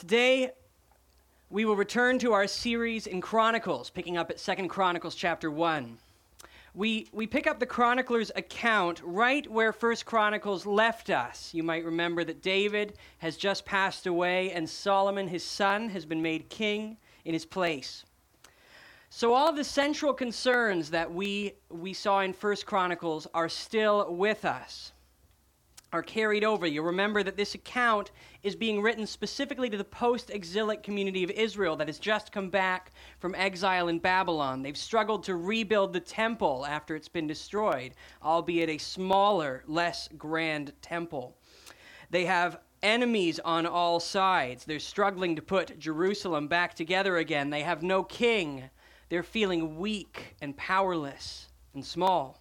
Today, we will return to our series in Chronicles, picking up at Second Chronicles chapter 1. We, we pick up the chronicler's account right where First Chronicles left us. You might remember that David has just passed away, and Solomon, his son, has been made king in his place. So all of the central concerns that we, we saw in First Chronicles are still with us are carried over. You remember that this account is being written specifically to the post exilic community of Israel that has just come back from exile in Babylon. They've struggled to rebuild the temple after it's been destroyed, albeit a smaller, less grand temple. They have enemies on all sides. They're struggling to put Jerusalem back together again. They have no king. They're feeling weak and powerless and small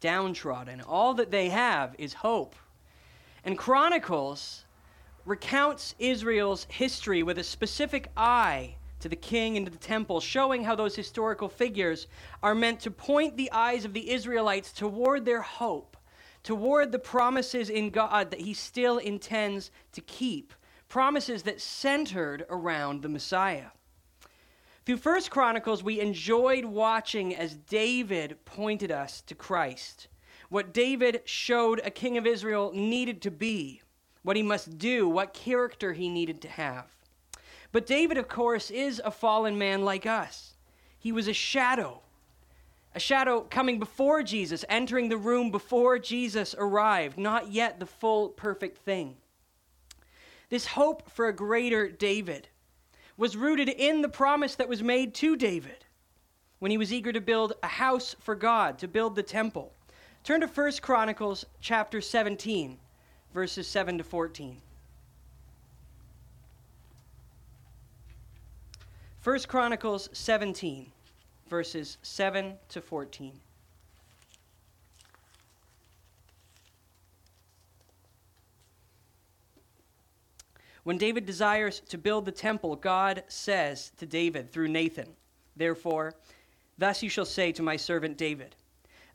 downtrodden. All that they have is hope. And Chronicles recounts Israel's history with a specific eye to the king and to the temple, showing how those historical figures are meant to point the eyes of the Israelites toward their hope, toward the promises in God that he still intends to keep, promises that centered around the Messiah. Through First Chronicles, we enjoyed watching as David pointed us to Christ. What David showed a king of Israel needed to be, what he must do, what character he needed to have. But David, of course, is a fallen man like us. He was a shadow, a shadow coming before Jesus, entering the room before Jesus arrived, not yet the full perfect thing. This hope for a greater David was rooted in the promise that was made to David when he was eager to build a house for God, to build the temple. Turn to 1 Chronicles chapter 17, verses 7 to 14. 1 Chronicles 17, verses 7 to 14. When David desires to build the temple, God says to David through Nathan, Therefore, thus you shall say to my servant David,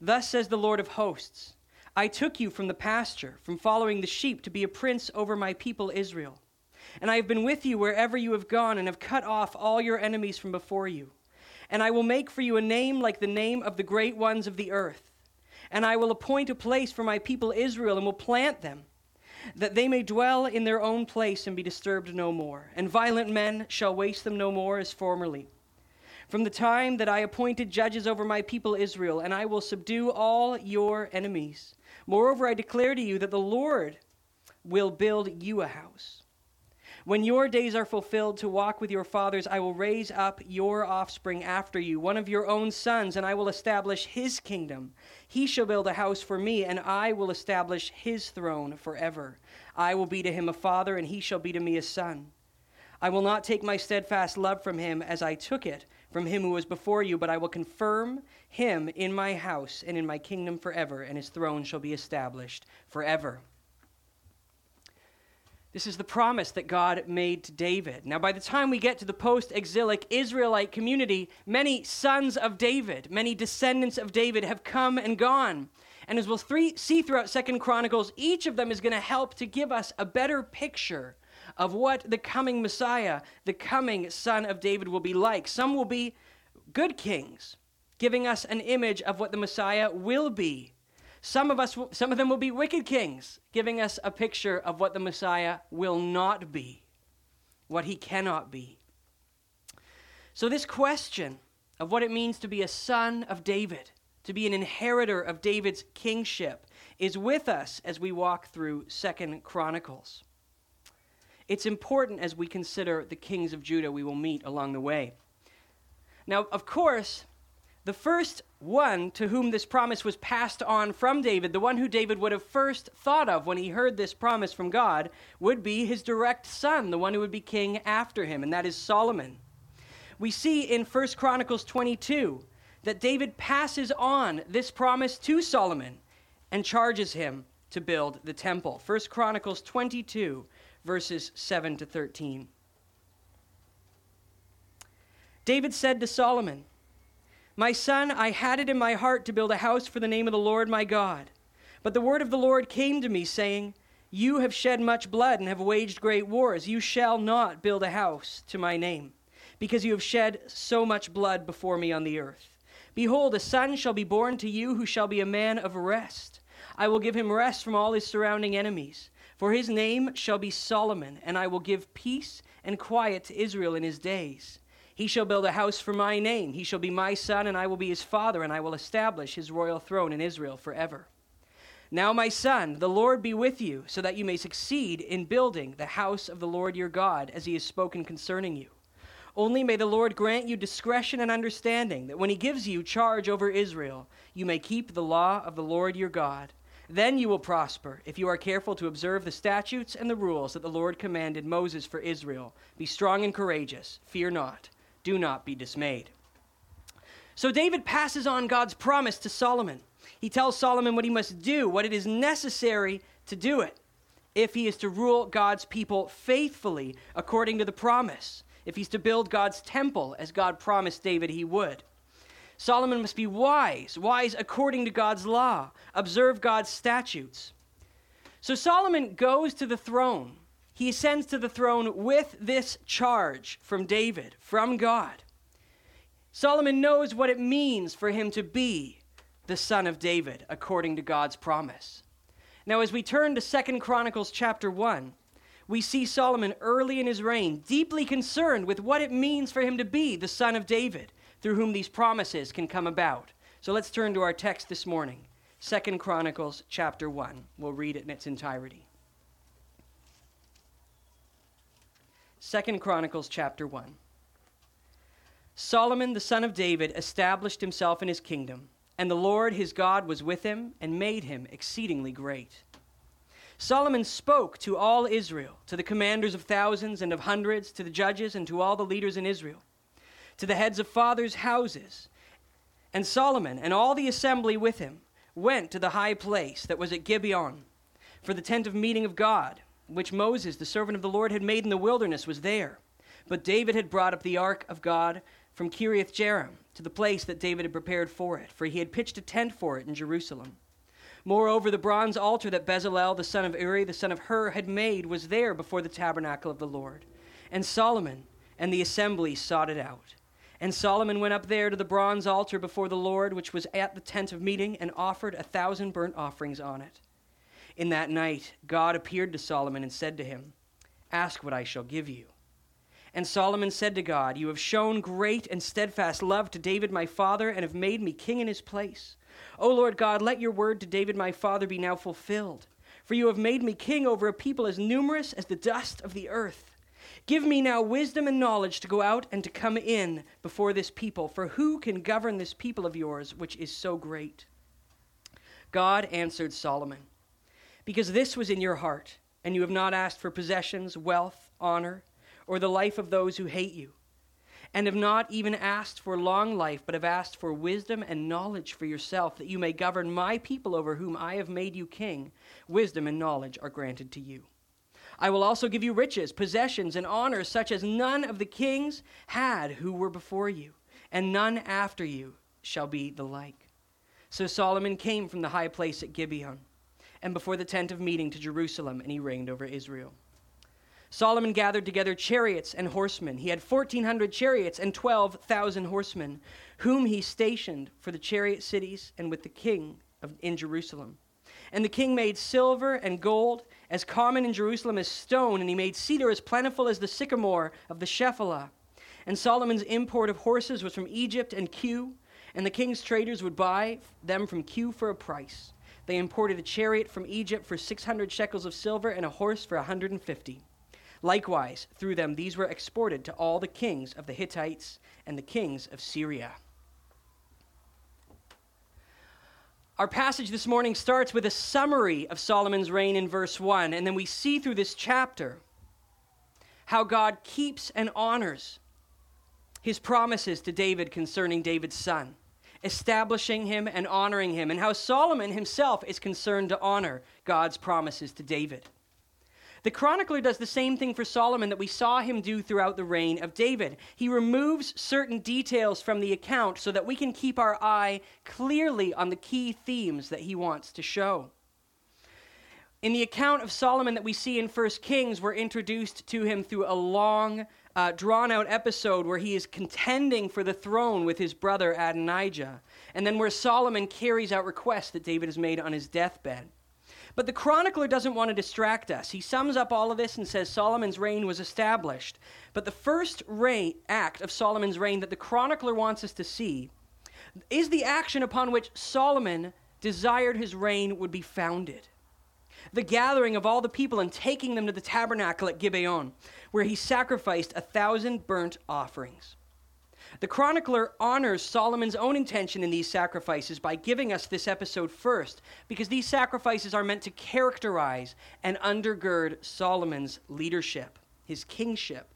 Thus says the Lord of hosts, I took you from the pasture, from following the sheep, to be a prince over my people Israel. And I have been with you wherever you have gone, and have cut off all your enemies from before you. And I will make for you a name like the name of the great ones of the earth. And I will appoint a place for my people Israel, and will plant them that they may dwell in their own place and be disturbed no more. And violent men shall waste them no more as formerly. From the time that I appointed judges over my people Israel, and I will subdue all your enemies. Moreover, I declare to you that the Lord will build you a house. When your days are fulfilled to walk with your fathers, I will raise up your offspring after you, one of your own sons, and I will establish his kingdom. He shall build a house for me, and I will establish his throne forever. I will be to him a father, and he shall be to me a son. I will not take my steadfast love from him as I took it from him who was before you, but I will confirm him in my house and in my kingdom forever, and his throne shall be established forever. This is the promise that God made to David. Now, by the time we get to the post exilic Israelite community, many sons of David, many descendants of David have come and gone. And as we'll three, see throughout Second Chronicles, each of them is going to help to give us a better picture of what the coming Messiah, the coming son of David, will be like. Some will be good kings, giving us an image of what the Messiah will be some of us, some of them will be wicked kings, giving us a picture of what the Messiah will not be, what he cannot be. So, this question of what it means to be a son of David, to be an inheritor of David's kingship, is with us as we walk through Second Chronicles. It's important as we consider the kings of Judah we will meet along the way. Now, of course, the first one to whom this promise was passed on from David, the one who David would have first thought of when he heard this promise from God, would be his direct son, the one who would be king after him, and that is Solomon. We see in 1 Chronicles 22 that David passes on this promise to Solomon and charges him to build the temple. 1 Chronicles 22, verses 7 to 13. David said to Solomon, my son, I had it in my heart to build a house for the name of the Lord my God. But the word of the Lord came to me, saying, You have shed much blood and have waged great wars. You shall not build a house to my name, because you have shed so much blood before me on the earth. Behold, a son shall be born to you who shall be a man of rest. I will give him rest from all his surrounding enemies. For his name shall be Solomon, and I will give peace and quiet to Israel in his days. He shall build a house for my name. He shall be my son, and I will be his father, and I will establish his royal throne in Israel forever. Now, my son, the Lord be with you, so that you may succeed in building the house of the Lord your God, as he has spoken concerning you. Only may the Lord grant you discretion and understanding, that when he gives you charge over Israel, you may keep the law of the Lord your God. Then you will prosper, if you are careful to observe the statutes and the rules that the Lord commanded Moses for Israel. Be strong and courageous, fear not, do not be dismayed. So David passes on God's promise to Solomon. He tells Solomon what he must do, what it is necessary to do it, if he is to rule God's people faithfully according to the promise if he's to build God's temple as God promised David he would. Solomon must be wise, wise according to God's law, observe God's statutes. So Solomon goes to the throne. He ascends to the throne with this charge from David, from God. Solomon knows what it means for him to be the son of David according to God's promise. Now as we turn to Second Chronicles chapter 1, we see Solomon early in his reign deeply concerned with what it means for him to be the son of David, through whom these promises can come about. So let's turn to our text this morning, Second Chronicles chapter 1. We'll read it in its entirety. Second Chronicles chapter 1. Solomon the son of David established himself in his kingdom, and the Lord his God was with him and made him exceedingly great. Solomon spoke to all Israel, to the commanders of thousands and of hundreds, to the judges, and to all the leaders in Israel, to the heads of fathers' houses. And Solomon and all the assembly with him went to the high place that was at Gibeon, for the tent of meeting of God, which Moses, the servant of the Lord, had made in the wilderness, was there. But David had brought up the ark of God from Kiriath Jearim to the place that David had prepared for it, for he had pitched a tent for it in Jerusalem. Moreover, the bronze altar that Bezalel, the son of Uri, the son of Hur, had made was there before the tabernacle of the Lord. And Solomon and the assembly sought it out. And Solomon went up there to the bronze altar before the Lord, which was at the tent of meeting, and offered a thousand burnt offerings on it. In that night, God appeared to Solomon and said to him, Ask what I shall give you. And Solomon said to God, You have shown great and steadfast love to David my father, and have made me king in his place. O Lord God, let your word to David my father be now fulfilled. For you have made me king over a people as numerous as the dust of the earth. Give me now wisdom and knowledge to go out and to come in before this people, for who can govern this people of yours, which is so great? God answered Solomon, Because this was in your heart, and you have not asked for possessions, wealth, honor, or the life of those who hate you and have not even asked for long life, but have asked for wisdom and knowledge for yourself, that you may govern my people over whom I have made you king. Wisdom and knowledge are granted to you. I will also give you riches, possessions, and honors such as none of the kings had who were before you, and none after you shall be the like. So Solomon came from the high place at Gibeon, and before the tent of meeting to Jerusalem, and he reigned over Israel. Solomon gathered together chariots and horsemen. He had 1,400 chariots and 12,000 horsemen, whom he stationed for the chariot cities and with the king of, in Jerusalem. And the king made silver and gold as common in Jerusalem as stone, and he made cedar as plentiful as the sycamore of the Shephelah. And Solomon's import of horses was from Egypt and Kue, and the king's traders would buy them from Kue for a price. They imported a chariot from Egypt for 600 shekels of silver and a horse for a 150. Likewise, through them, these were exported to all the kings of the Hittites and the kings of Syria. Our passage this morning starts with a summary of Solomon's reign in verse 1, and then we see through this chapter how God keeps and honors his promises to David concerning David's son, establishing him and honoring him, and how Solomon himself is concerned to honor God's promises to David. The chronicler does the same thing for Solomon that we saw him do throughout the reign of David. He removes certain details from the account so that we can keep our eye clearly on the key themes that he wants to show. In the account of Solomon that we see in 1 Kings, we're introduced to him through a long, uh, drawn out episode where he is contending for the throne with his brother Adonijah, and then where Solomon carries out requests that David has made on his deathbed. But the chronicler doesn't want to distract us. He sums up all of this and says Solomon's reign was established. But the first reign, act of Solomon's reign that the chronicler wants us to see is the action upon which Solomon desired his reign would be founded the gathering of all the people and taking them to the tabernacle at Gibeon, where he sacrificed a thousand burnt offerings. The chronicler honors Solomon's own intention in these sacrifices by giving us this episode first, because these sacrifices are meant to characterize and undergird Solomon's leadership, his kingship.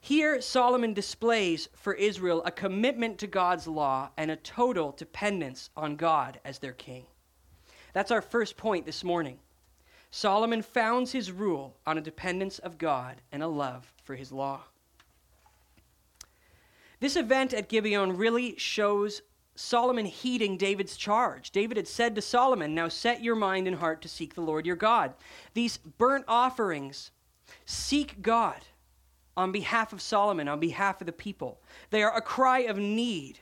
Here, Solomon displays for Israel a commitment to God's law and a total dependence on God as their king. That's our first point this morning. Solomon founds his rule on a dependence of God and a love for his law. This event at Gibeon really shows Solomon heeding David's charge. David had said to Solomon, Now set your mind and heart to seek the Lord your God. These burnt offerings seek God on behalf of Solomon, on behalf of the people. They are a cry of need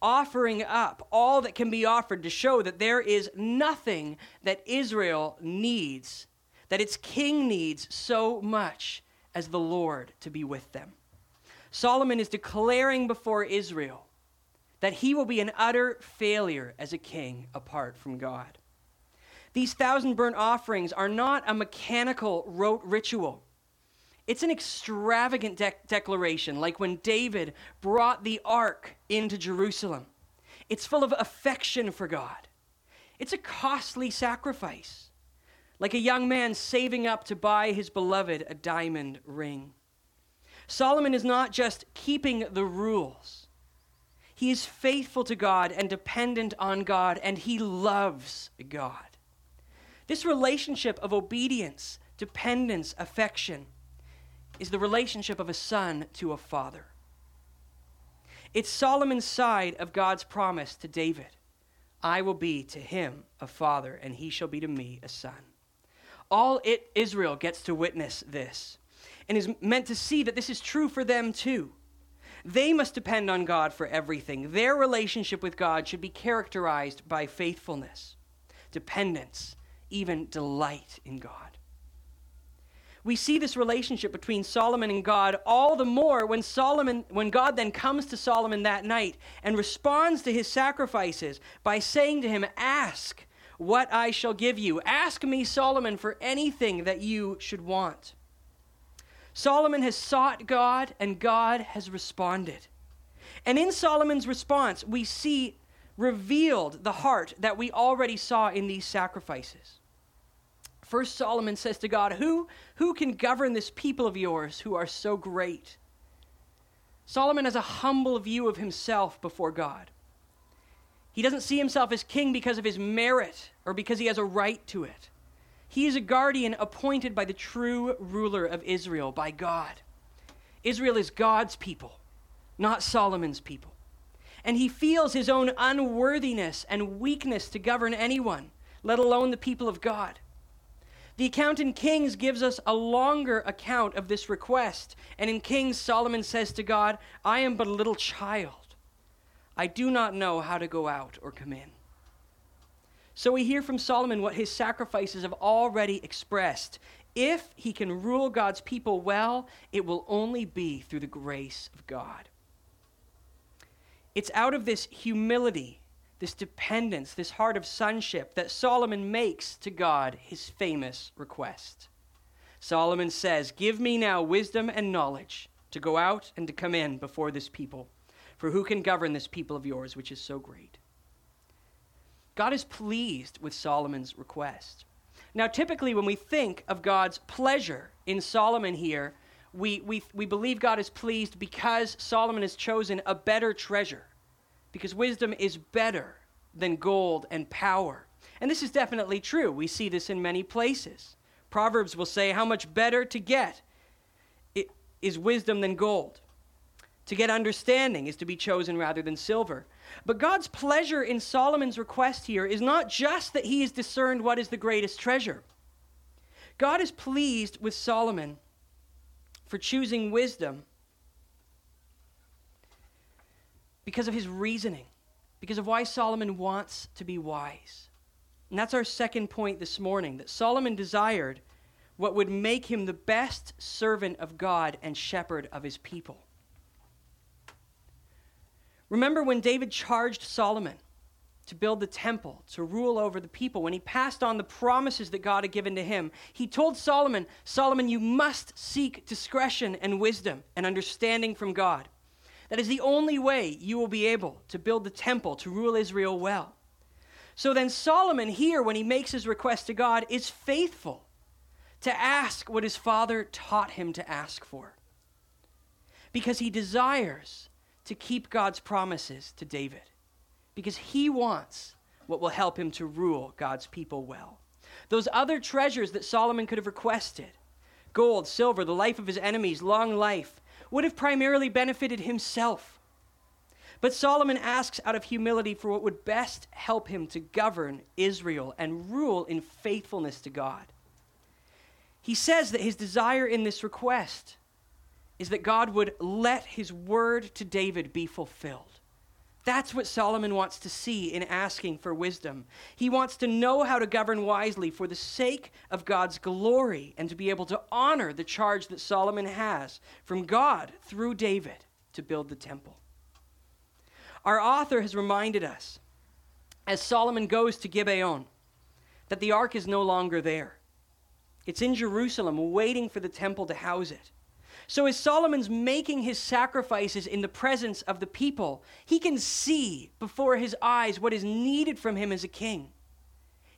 offering up all that can be offered to show that there is nothing that Israel needs, that its king needs so much as the Lord to be with them. Solomon is declaring before Israel that he will be an utter failure as a king apart from God. These thousand burnt offerings are not a mechanical rote ritual. It's an extravagant de- declaration, like when David brought the ark into Jerusalem. It's full of affection for God. It's a costly sacrifice, like a young man saving up to buy his beloved a diamond ring. Solomon is not just keeping the rules, he is faithful to God and dependent on God, and he loves God. This relationship of obedience, dependence, affection is the relationship of a son to a father. It's Solomon's side of God's promise to David I will be to him a father, and he shall be to me a son. All it, Israel gets to witness this and is meant to see that this is true for them too. They must depend on God for everything. Their relationship with God should be characterized by faithfulness, dependence, even delight in God we see this relationship between Solomon and God all the more when Solomon when God then comes to Solomon that night and responds to his sacrifices by saying to him ask what I shall give you. Ask me Solomon for anything that you should want. Solomon has sought God and God has responded. And in Solomon's response we see revealed the heart that we already saw in these sacrifices First Solomon says to God, Who, who can govern this people of yours who are so great? Solomon has a humble view of himself before God. He doesn't see himself as king because of his merit or because he has a right to it. He is a guardian appointed by the true ruler of Israel, by God. Israel is God's people, not Solomon's people. And he feels his own unworthiness and weakness to govern anyone, let alone the people of God. The account in Kings gives us a longer account of this request. And in Kings, Solomon says to God, I am but a little child. I do not know how to go out or come in. So we hear from Solomon what his sacrifices have already expressed. If he can rule God's people well, it will only be through the grace of God. It's out of this humility this dependence, this heart of sonship that Solomon makes to God his famous request. Solomon says, Give me now wisdom and knowledge to go out and to come in before this people. For who can govern this people of yours, which is so great? God is pleased with Solomon's request. Now, typically, when we think of God's pleasure in Solomon here, we, we, we believe God is pleased because Solomon has chosen a better treasure because wisdom is better than gold and power. And this is definitely true. We see this in many places. Proverbs will say, How much better to get is wisdom than gold? To get understanding is to be chosen rather than silver. But God's pleasure in Solomon's request here is not just that he has discerned what is the greatest treasure. God is pleased with Solomon for choosing wisdom because of his reasoning, because of why Solomon wants to be wise. And that's our second point this morning that Solomon desired what would make him the best servant of God and shepherd of his people. Remember when David charged Solomon to build the temple, to rule over the people, when he passed on the promises that God had given to him, he told Solomon, Solomon, you must seek discretion and wisdom and understanding from God. That is the only way you will be able to build the temple, to rule Israel well. So then, Solomon, here, when he makes his request to God, is faithful to ask what his father taught him to ask for. Because he desires to keep God's promises to David because he wants what will help him to rule God's people well. Those other treasures that Solomon could have requested gold, silver, the life of his enemies, long life would have primarily benefited himself. But Solomon asks out of humility for what would best help him to govern Israel and rule in faithfulness to God. He says that his desire in this request is that God would let his word to David be fulfilled. That's what Solomon wants to see in asking for wisdom. He wants to know how to govern wisely for the sake of God's glory and to be able to honor the charge that Solomon has from God through David to build the temple. Our author has reminded us, as Solomon goes to Gibeon, that the ark is no longer there. It's in Jerusalem, waiting for the temple to house it. So, as Solomon's making his sacrifices in the presence of the people, he can see before his eyes what is needed from him as a king.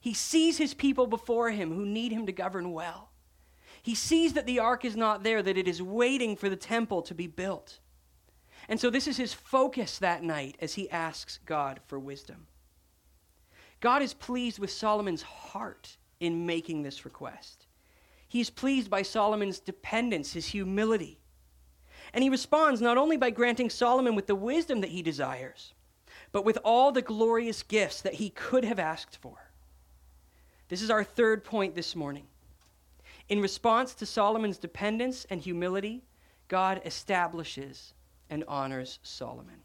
He sees his people before him who need him to govern well. He sees that the ark is not there, that it is waiting for the temple to be built. And so, this is his focus that night as he asks God for wisdom. God is pleased with Solomon's heart in making this request. He's pleased by Solomon's dependence, his humility. And he responds not only by granting Solomon with the wisdom that he desires, but with all the glorious gifts that he could have asked for. This is our third point this morning. In response to Solomon's dependence and humility, God establishes and honors Solomon.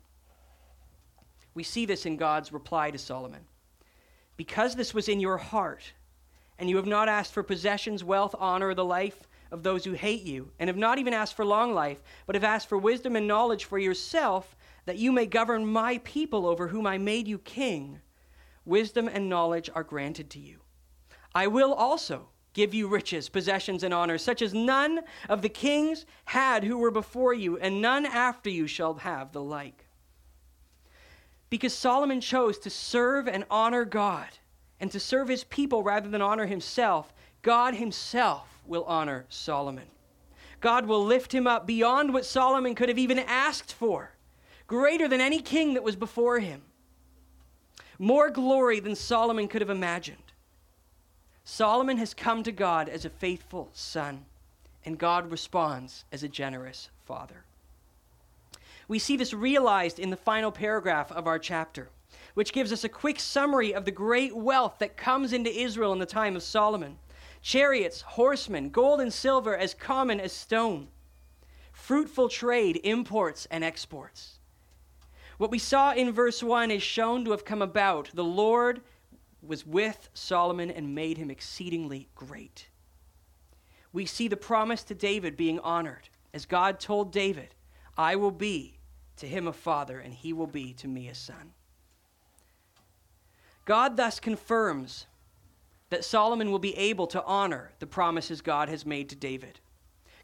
We see this in God's reply to Solomon. Because this was in your heart, and you have not asked for possessions, wealth, honor, or the life of those who hate you, and have not even asked for long life, but have asked for wisdom and knowledge for yourself, that you may govern my people over whom I made you king, wisdom and knowledge are granted to you. I will also give you riches, possessions, and honor, such as none of the kings had who were before you, and none after you shall have the like. Because Solomon chose to serve and honor God and to serve his people rather than honor himself, God himself will honor Solomon. God will lift him up beyond what Solomon could have even asked for, greater than any king that was before him, more glory than Solomon could have imagined. Solomon has come to God as a faithful son, and God responds as a generous father. We see this realized in the final paragraph of our chapter which gives us a quick summary of the great wealth that comes into Israel in the time of Solomon chariots, horsemen, gold and silver as common as stone, fruitful trade, imports and exports. What we saw in verse 1 is shown to have come about. The Lord was with Solomon and made him exceedingly great. We see the promise to David being honored, as God told David, I will be to him a father, and he will be to me a son. God thus confirms that Solomon will be able to honor the promises God has made to David.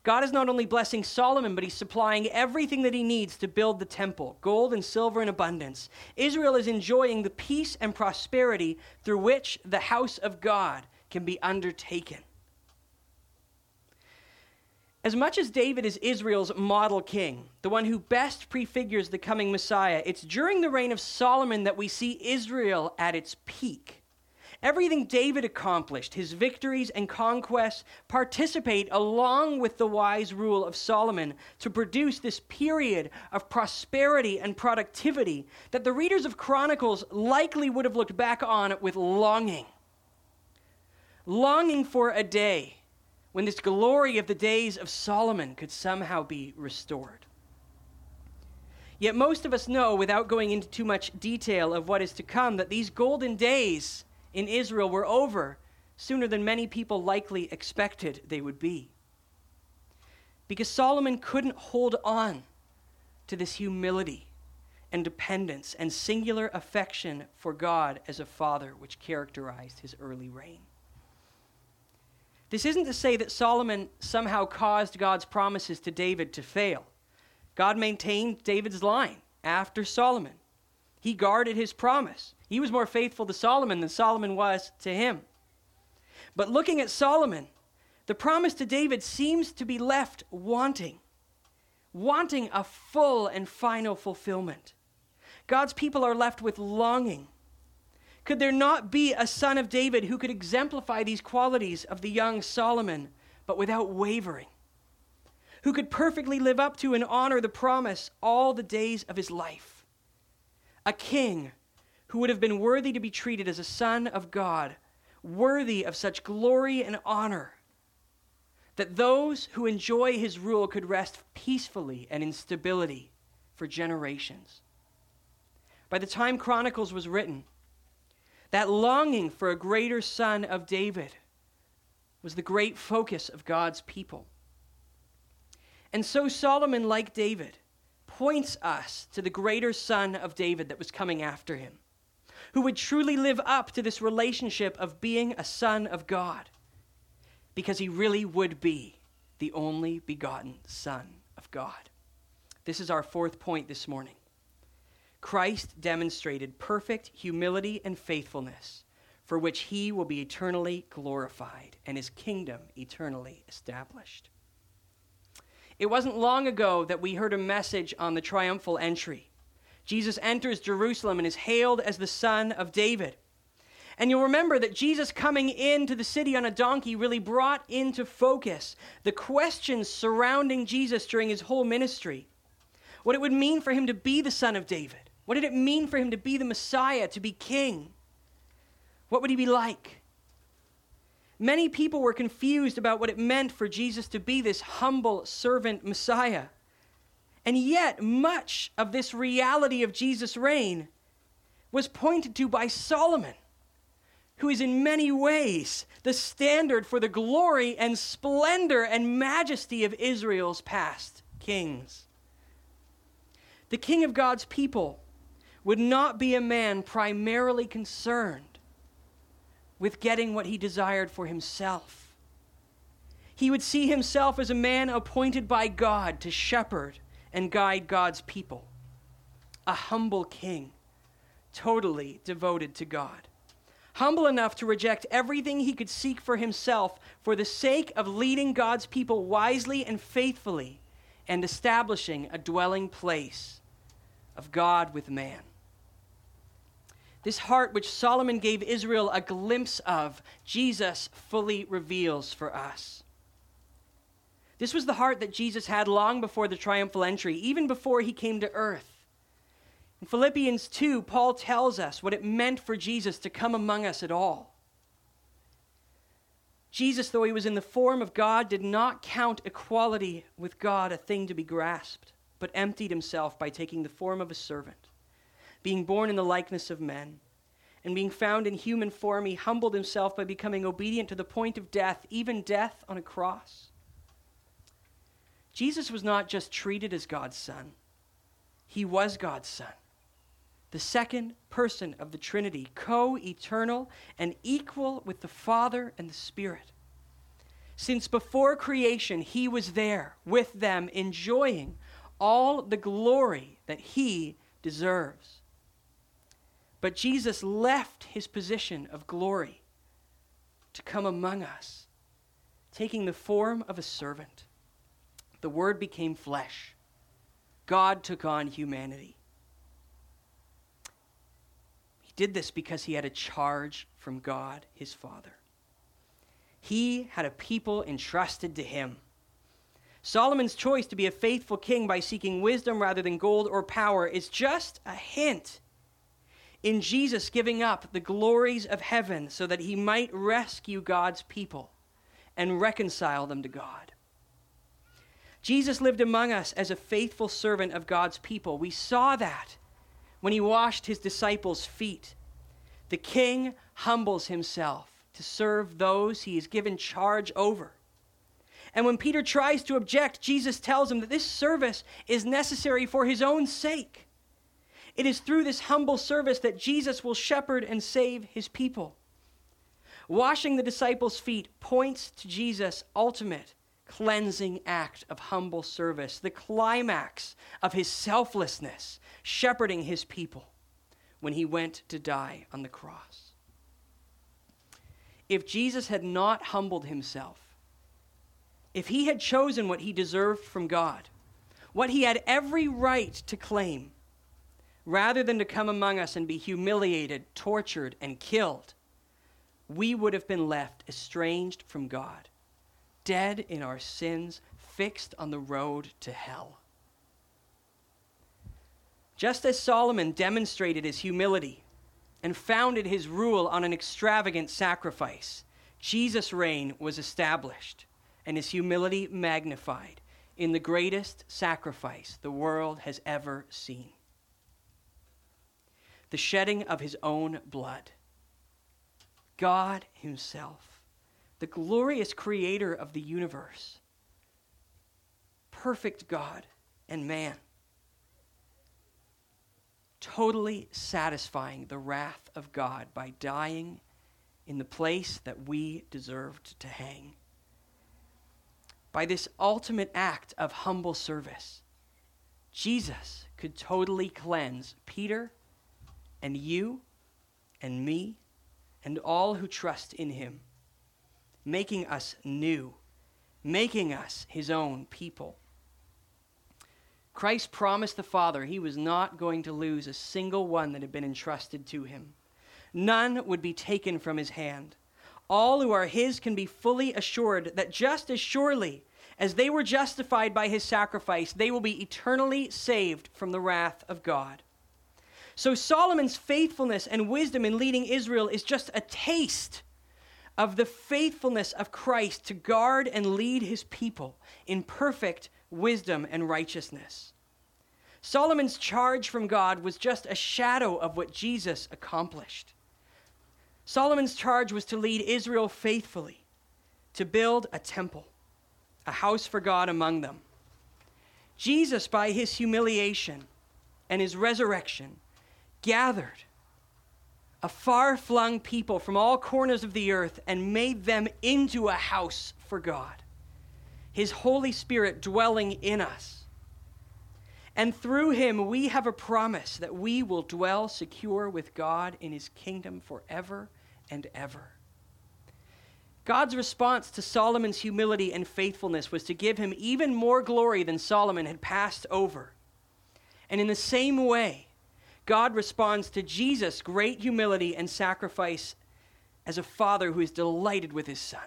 God is not only blessing Solomon, but he's supplying everything that he needs to build the temple gold and silver in abundance. Israel is enjoying the peace and prosperity through which the house of God can be undertaken. As much as David is Israel's model king, the one who best prefigures the coming Messiah, it's during the reign of Solomon that we see Israel at its peak. Everything David accomplished, his victories and conquests, participate along with the wise rule of Solomon to produce this period of prosperity and productivity that the readers of Chronicles likely would have looked back on with longing. Longing for a day when this glory of the days of Solomon could somehow be restored. Yet most of us know, without going into too much detail of what is to come, that these golden days in Israel were over sooner than many people likely expected they would be. Because Solomon couldn't hold on to this humility and dependence and singular affection for God as a father, which characterized his early reign. This isn't to say that Solomon somehow caused God's promises to David to fail. God maintained David's line after Solomon. He guarded his promise. He was more faithful to Solomon than Solomon was to him. But looking at Solomon, the promise to David seems to be left wanting, wanting a full and final fulfillment. God's people are left with longing. Could there not be a son of David who could exemplify these qualities of the young Solomon, but without wavering? Who could perfectly live up to and honor the promise all the days of his life? A king who would have been worthy to be treated as a son of God, worthy of such glory and honor, that those who enjoy his rule could rest peacefully and in stability for generations. By the time Chronicles was written, that longing for a greater son of David was the great focus of God's people. And so Solomon, like David, points us to the greater son of David that was coming after him, who would truly live up to this relationship of being a son of God, because he really would be the only begotten Son of God. This is our fourth point this morning. Christ demonstrated perfect humility and faithfulness, for which he will be eternally glorified and his kingdom eternally established. It wasn't long ago that we heard a message on the triumphal entry. Jesus enters Jerusalem and is hailed as the Son of David. And you'll remember that Jesus coming into the city on a donkey really brought into focus the questions surrounding Jesus during his whole ministry. What it would mean for him to be the Son of David. What did it mean for him to be the Messiah, to be king? What would he be like? Many people were confused about what it meant for Jesus to be this humble servant Messiah. And yet, much of this reality of Jesus' reign was pointed to by Solomon, who is in many ways the standard for the glory and splendor and majesty of Israel's past kings. The king of God's people would not be a man primarily concerned with getting what he desired for himself. He would see himself as a man appointed by God to shepherd and guide God's people, a humble king, totally devoted to God. Humble enough to reject everything he could seek for himself for the sake of leading God's people wisely and faithfully and establishing a dwelling place of God with man. This heart which Solomon gave Israel a glimpse of, Jesus fully reveals for us. This was the heart that Jesus had long before the triumphal entry, even before he came to earth. In Philippians 2, Paul tells us what it meant for Jesus to come among us at all. Jesus, though he was in the form of God, did not count equality with God a thing to be grasped, but emptied himself by taking the form of a servant being born in the likeness of men. And being found in human form, he humbled himself by becoming obedient to the point of death, even death on a cross. Jesus was not just treated as God's Son, he was God's Son. The second person of the Trinity, co eternal and equal with the Father and the Spirit. Since before creation, he was there with them, enjoying all the glory that he deserves. But Jesus left his position of glory to come among us, taking the form of a servant. The Word became flesh. God took on humanity. He did this because he had a charge from God, his Father. He had a people entrusted to him. Solomon's choice to be a faithful king by seeking wisdom rather than gold or power is just a hint in Jesus giving up the glories of heaven so that he might rescue God's people and reconcile them to God. Jesus lived among us as a faithful servant of God's people. We saw that when he washed his disciples' feet. The king humbles himself to serve those he is given charge over. And when Peter tries to object, Jesus tells him that this service is necessary for his own sake. It is through this humble service that Jesus will shepherd and save his people. Washing the disciples' feet points to Jesus' ultimate cleansing act of humble service, the climax of his selflessness, shepherding his people when he went to die on the cross. If Jesus had not humbled himself, if he had chosen what he deserved from God, what he had every right to claim, rather than to come among us and be humiliated, tortured, and killed, we would have been left estranged from God, dead in our sins, fixed on the road to hell. Just as Solomon demonstrated his humility and founded his rule on an extravagant sacrifice, Jesus' reign was established and his humility magnified in the greatest sacrifice the world has ever seen the shedding of his own blood. God Himself, the glorious creator of the universe, perfect God and man totally satisfying the wrath of God by dying in the place that we deserved to hang. By this ultimate act of humble service, Jesus could totally cleanse Peter and you and me and all who trust in him, making us new, making us his own people. Christ promised the Father he was not going to lose a single one that had been entrusted to him. None would be taken from his hand. All who are his can be fully assured that just as surely as they were justified by his sacrifice, they will be eternally saved from the wrath of God. So Solomon's faithfulness and wisdom in leading Israel is just a taste of the faithfulness of Christ to guard and lead his people in perfect wisdom, and righteousness. Solomon's charge from God was just a shadow of what Jesus accomplished. Solomon's charge was to lead Israel faithfully, to build a temple, a house for God among them. Jesus, by his humiliation and his resurrection, gathered a far flung people from all corners of the earth and made them into a house for God. His Holy Spirit dwelling in us. And through him, we have a promise that we will dwell secure with God in his kingdom forever and ever. God's response to Solomon's humility and faithfulness was to give him even more glory than Solomon had passed over. And in the same way, God responds to Jesus' great humility and sacrifice as a father who is delighted with his son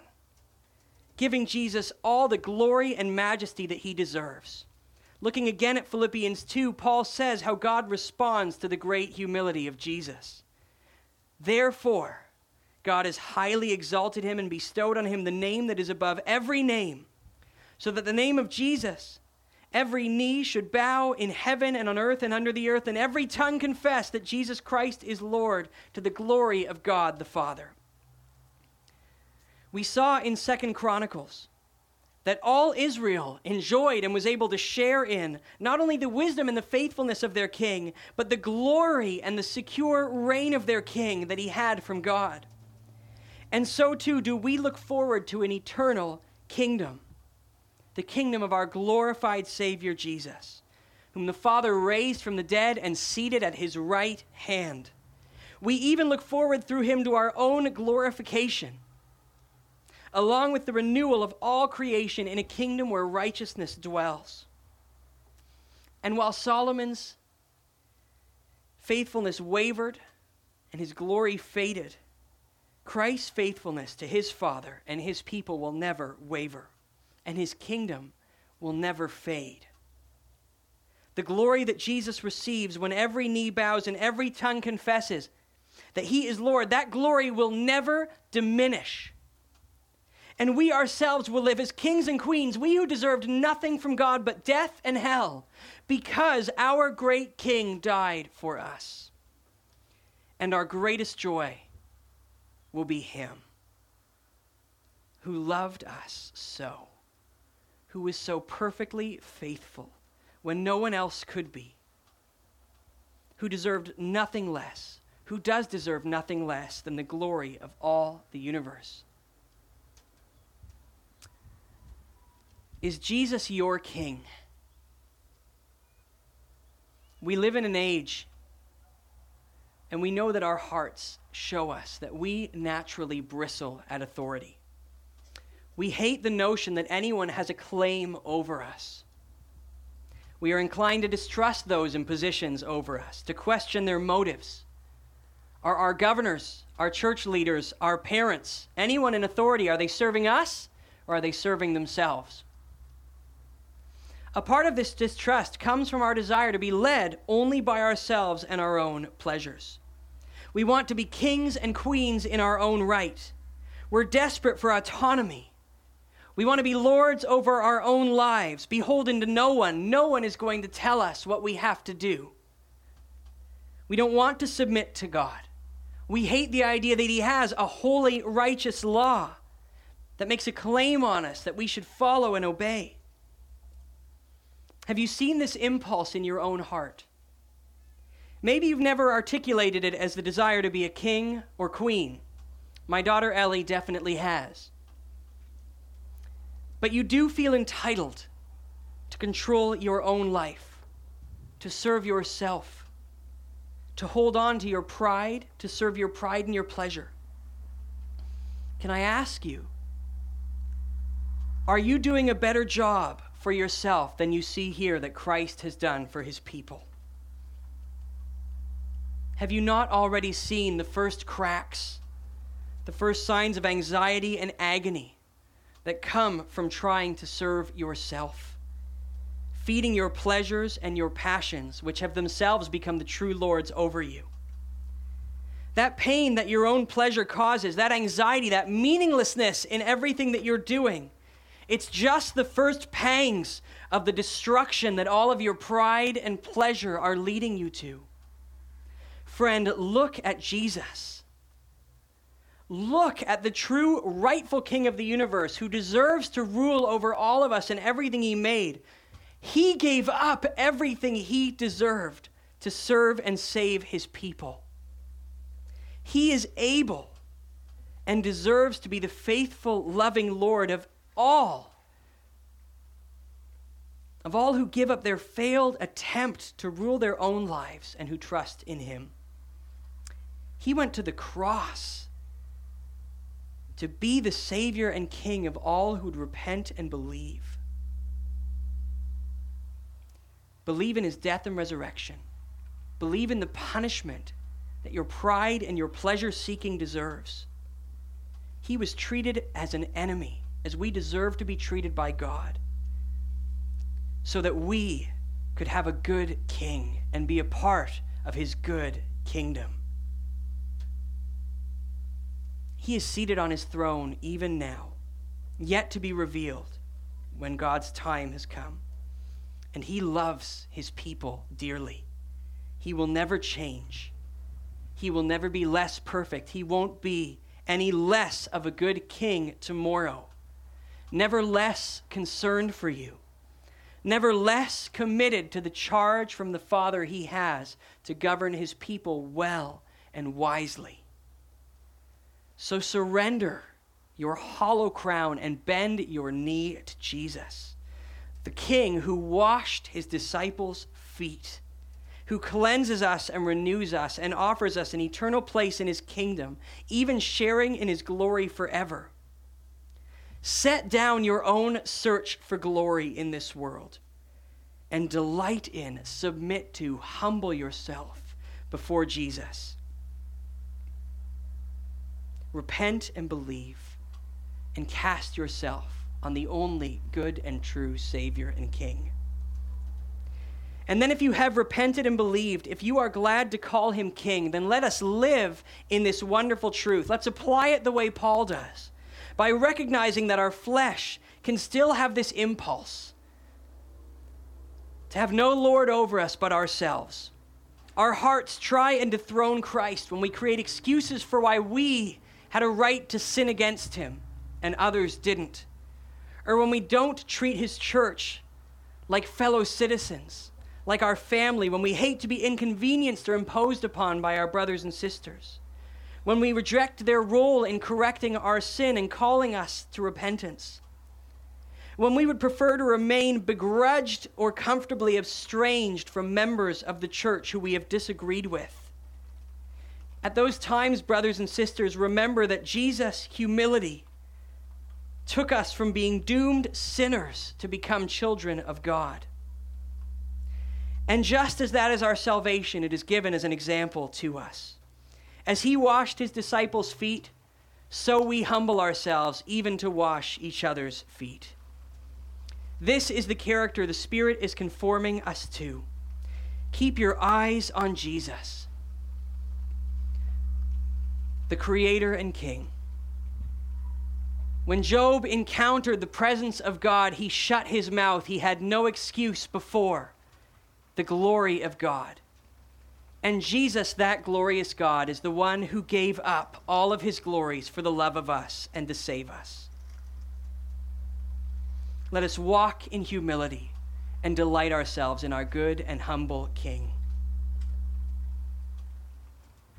giving Jesus all the glory and majesty that he deserves. Looking again at Philippians 2, Paul says how God responds to the great humility of Jesus. Therefore, God has highly exalted him and bestowed on him the name that is above every name, so that the name of Jesus, every knee should bow in heaven and on earth and under the earth, and every tongue confess that Jesus Christ is Lord to the glory of God the Father. We saw in Second Chronicles that all Israel enjoyed and was able to share in not only the wisdom and the faithfulness of their king, but the glory and the secure reign of their king that he had from God. And so too do we look forward to an eternal kingdom, the kingdom of our glorified Savior Jesus, whom the Father raised from the dead and seated at his right hand. We even look forward through him to our own glorification along with the renewal of all creation in a kingdom where righteousness dwells. And while Solomon's faithfulness wavered and his glory faded, Christ's faithfulness to his Father and his people will never waver, and his kingdom will never fade. The glory that Jesus receives when every knee bows and every tongue confesses that he is Lord, that glory will never diminish and we ourselves will live as kings and queens, we who deserved nothing from God but death and hell, because our great King died for us. And our greatest joy will be Him who loved us so, who was so perfectly faithful when no one else could be, who deserved nothing less, who does deserve nothing less than the glory of all the universe. Is Jesus your king? We live in an age, and we know that our hearts show us that we naturally bristle at authority. We hate the notion that anyone has a claim over us. We are inclined to distrust those in positions over us, to question their motives. Are our governors, our church leaders, our parents, anyone in authority, are they serving us or are they serving themselves? A part of this distrust comes from our desire to be led only by ourselves and our own pleasures. We want to be kings and queens in our own right. We're desperate for autonomy. We want to be lords over our own lives, beholden to no one. No one is going to tell us what we have to do. We don't want to submit to God. We hate the idea that He has a holy, righteous law that makes a claim on us that we should follow and obey. Have you seen this impulse in your own heart? Maybe you've never articulated it as the desire to be a king or queen. My daughter Ellie definitely has. But you do feel entitled to control your own life, to serve yourself, to hold on to your pride, to serve your pride and your pleasure. Can I ask you, are you doing a better job for yourself than you see here that Christ has done for his people? Have you not already seen the first cracks, the first signs of anxiety and agony that come from trying to serve yourself? Feeding your pleasures and your passions, which have themselves become the true lords over you. That pain that your own pleasure causes, that anxiety, that meaninglessness in everything that you're doing, it's just the first pangs of the destruction that all of your pride and pleasure are leading you to. Friend, look at Jesus. Look at the true rightful King of the universe who deserves to rule over all of us and everything he made. He gave up everything he deserved to serve and save his people. He is able and deserves to be the faithful, loving Lord of all, of all who give up their failed attempt to rule their own lives and who trust in Him. He went to the cross to be the Savior and King of all who would repent and believe. Believe in His death and resurrection. Believe in the punishment that your pride and your pleasure seeking deserves. He was treated as an enemy as we deserve to be treated by God, so that we could have a good king and be a part of his good kingdom. He is seated on his throne even now, yet to be revealed when God's time has come. And he loves his people dearly. He will never change. He will never be less perfect. He won't be any less of a good king tomorrow never less concerned for you, never less committed to the charge from the Father he has to govern his people well and wisely. So surrender your hollow crown and bend your knee to Jesus, the King who washed his disciples' feet, who cleanses us and renews us and offers us an eternal place in his kingdom, even sharing in his glory forever. Set down your own search for glory in this world and delight in, submit to, humble yourself before Jesus. Repent and believe and cast yourself on the only good and true Savior and King. And then, if you have repented and believed, if you are glad to call him King, then let us live in this wonderful truth. Let's apply it the way Paul does by recognizing that our flesh can still have this impulse to have no Lord over us but ourselves. Our hearts try and dethrone Christ when we create excuses for why we had a right to sin against him and others didn't. Or when we don't treat his church like fellow citizens, like our family, when we hate to be inconvenienced or imposed upon by our brothers and sisters. When we reject their role in correcting our sin and calling us to repentance when we would prefer to remain begrudged or comfortably estranged from members of the church who we have disagreed with. At those times, brothers and sisters, remember that Jesus' humility took us from being doomed sinners to become children of God. And just as that is our salvation, it is given as an example to us. As he washed his disciples' feet, so we humble ourselves even to wash each other's feet. This is the character the Spirit is conforming us to. Keep your eyes on Jesus, the Creator and King. When Job encountered the presence of God, he shut his mouth. He had no excuse before the glory of God. And Jesus, that glorious God, is the one who gave up all of his glories for the love of us and to save us. Let us walk in humility and delight ourselves in our good and humble King.